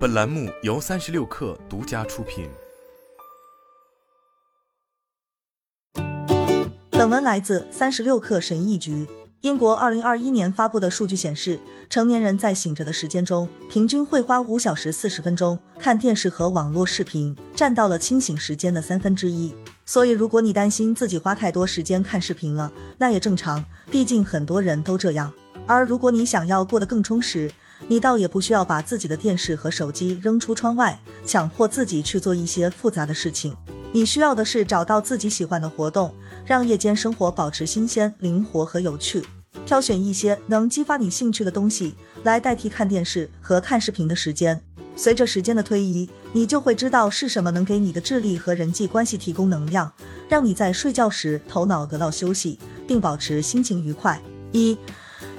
本栏目由三十六氪独家出品。本文来自三十六氪神译局。英国二零二一年发布的数据显示，成年人在醒着的时间中，平均会花五小时四十分钟看电视和网络视频，占到了清醒时间的三分之一。所以，如果你担心自己花太多时间看视频了，那也正常，毕竟很多人都这样。而如果你想要过得更充实，你倒也不需要把自己的电视和手机扔出窗外，强迫自己去做一些复杂的事情。你需要的是找到自己喜欢的活动，让夜间生活保持新鲜、灵活和有趣。挑选一些能激发你兴趣的东西来代替看电视和看视频的时间。随着时间的推移，你就会知道是什么能给你的智力和人际关系提供能量，让你在睡觉时头脑得到休息，并保持心情愉快。一，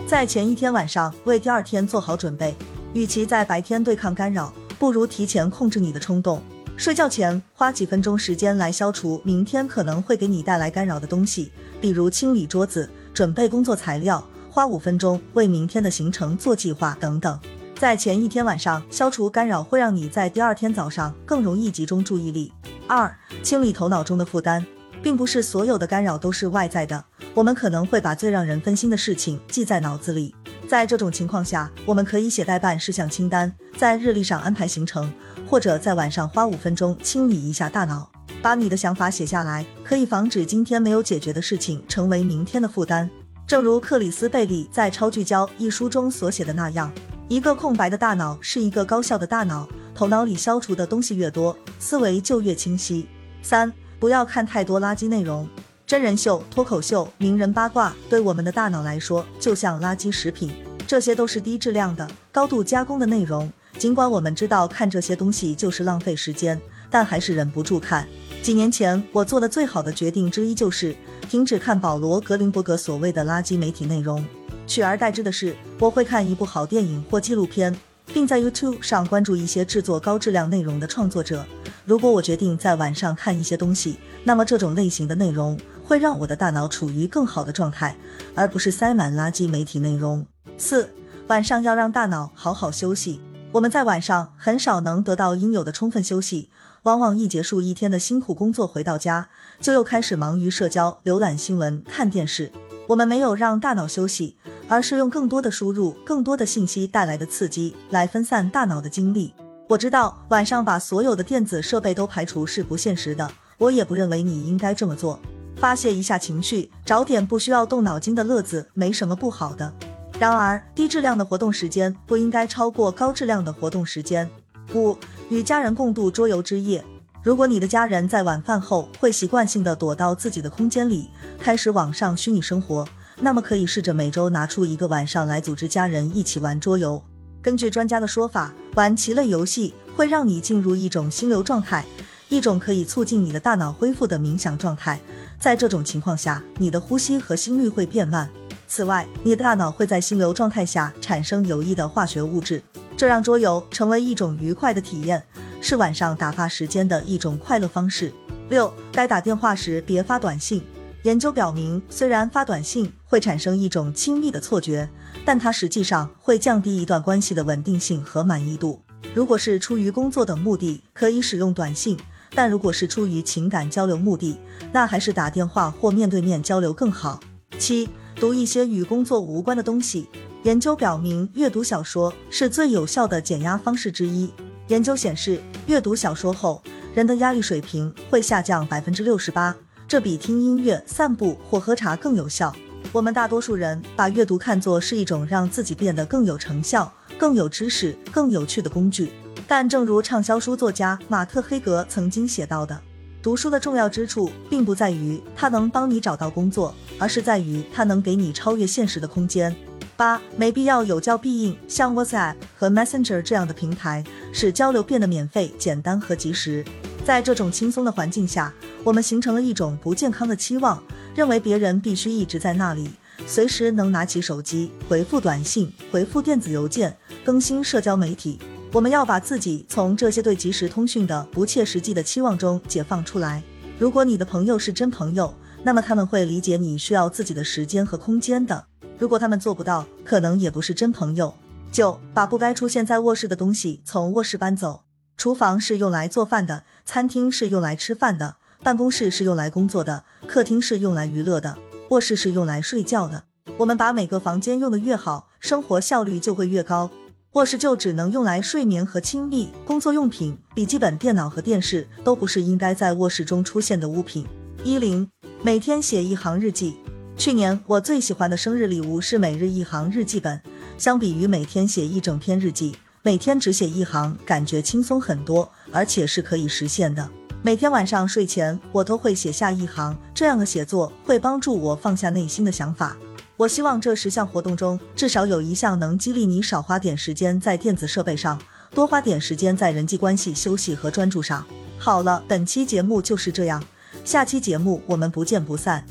在前一天晚上为第二天做好准备。与其在白天对抗干扰，不如提前控制你的冲动。睡觉前花几分钟时间来消除明天可能会给你带来干扰的东西，比如清理桌子、准备工作材料，花五分钟为明天的行程做计划等等。在前一天晚上消除干扰，会让你在第二天早上更容易集中注意力。二、清理头脑中的负担，并不是所有的干扰都是外在的，我们可能会把最让人分心的事情记在脑子里。在这种情况下，我们可以写代办事项清单，在日历上安排行程，或者在晚上花五分钟清理一下大脑，把你的想法写下来，可以防止今天没有解决的事情成为明天的负担。正如克里斯贝利在《超聚焦》一书中所写的那样，一个空白的大脑是一个高效的大脑，头脑里消除的东西越多，思维就越清晰。三，不要看太多垃圾内容。真人秀、脱口秀、名人八卦，对我们的大脑来说就像垃圾食品，这些都是低质量的、高度加工的内容。尽管我们知道看这些东西就是浪费时间，但还是忍不住看。几年前，我做的最好的决定之一就是停止看保罗·格林伯格所谓的垃圾媒体内容，取而代之的是，我会看一部好电影或纪录片，并在 YouTube 上关注一些制作高质量内容的创作者。如果我决定在晚上看一些东西，那么这种类型的内容。会让我的大脑处于更好的状态，而不是塞满垃圾媒体内容。四，晚上要让大脑好好休息。我们在晚上很少能得到应有的充分休息，往往一结束一天的辛苦工作，回到家就又开始忙于社交、浏览新闻、看电视。我们没有让大脑休息，而是用更多的输入、更多的信息带来的刺激来分散大脑的精力。我知道晚上把所有的电子设备都排除是不现实的，我也不认为你应该这么做。发泄一下情绪，找点不需要动脑筋的乐子，没什么不好的。然而，低质量的活动时间不应该超过高质量的活动时间。五、与家人共度桌游之夜。如果你的家人在晚饭后会习惯性的躲到自己的空间里，开始网上虚拟生活，那么可以试着每周拿出一个晚上来组织家人一起玩桌游。根据专家的说法，玩棋类游戏会让你进入一种心流状态，一种可以促进你的大脑恢复的冥想状态。在这种情况下，你的呼吸和心率会变慢。此外，你的大脑会在心流状态下产生有益的化学物质，这让桌游成为一种愉快的体验，是晚上打发时间的一种快乐方式。六，该打电话时别发短信。研究表明，虽然发短信会产生一种亲密的错觉，但它实际上会降低一段关系的稳定性和满意度。如果是出于工作等目的，可以使用短信。但如果是出于情感交流目的，那还是打电话或面对面交流更好。七，读一些与工作无关的东西。研究表明，阅读小说是最有效的减压方式之一。研究显示，阅读小说后，人的压力水平会下降百分之六十八，这比听音乐、散步或喝茶更有效。我们大多数人把阅读看作是一种让自己变得更有成效、更有知识、更有趣的工具。但正如畅销书作家马特·黑格曾经写到的，读书的重要之处并不在于它能帮你找到工作，而是在于它能给你超越现实的空间。八，没必要有教必应，像 WhatsApp 和 Messenger 这样的平台，使交流变得免费、简单和及时。在这种轻松的环境下，我们形成了一种不健康的期望，认为别人必须一直在那里，随时能拿起手机回复短信、回复电子邮件、更新社交媒体。我们要把自己从这些对即时通讯的不切实际的期望中解放出来。如果你的朋友是真朋友，那么他们会理解你需要自己的时间和空间的。如果他们做不到，可能也不是真朋友。九，把不该出现在卧室的东西从卧室搬走。厨房是用来做饭的，餐厅是用来吃饭的，办公室是用来工作的，客厅是用来娱乐的，卧室是用来睡觉的。我们把每个房间用的越好，生活效率就会越高。卧室就只能用来睡眠和亲密，工作用品、笔记本电脑和电视都不是应该在卧室中出现的物品。一零，每天写一行日记。去年我最喜欢的生日礼物是每日一行日记本。相比于每天写一整篇日记，每天只写一行，感觉轻松很多，而且是可以实现的。每天晚上睡前，我都会写下一行，这样的写作会帮助我放下内心的想法。我希望这十项活动中，至少有一项能激励你少花点时间在电子设备上，多花点时间在人际关系、休息和专注上。好了，本期节目就是这样，下期节目我们不见不散。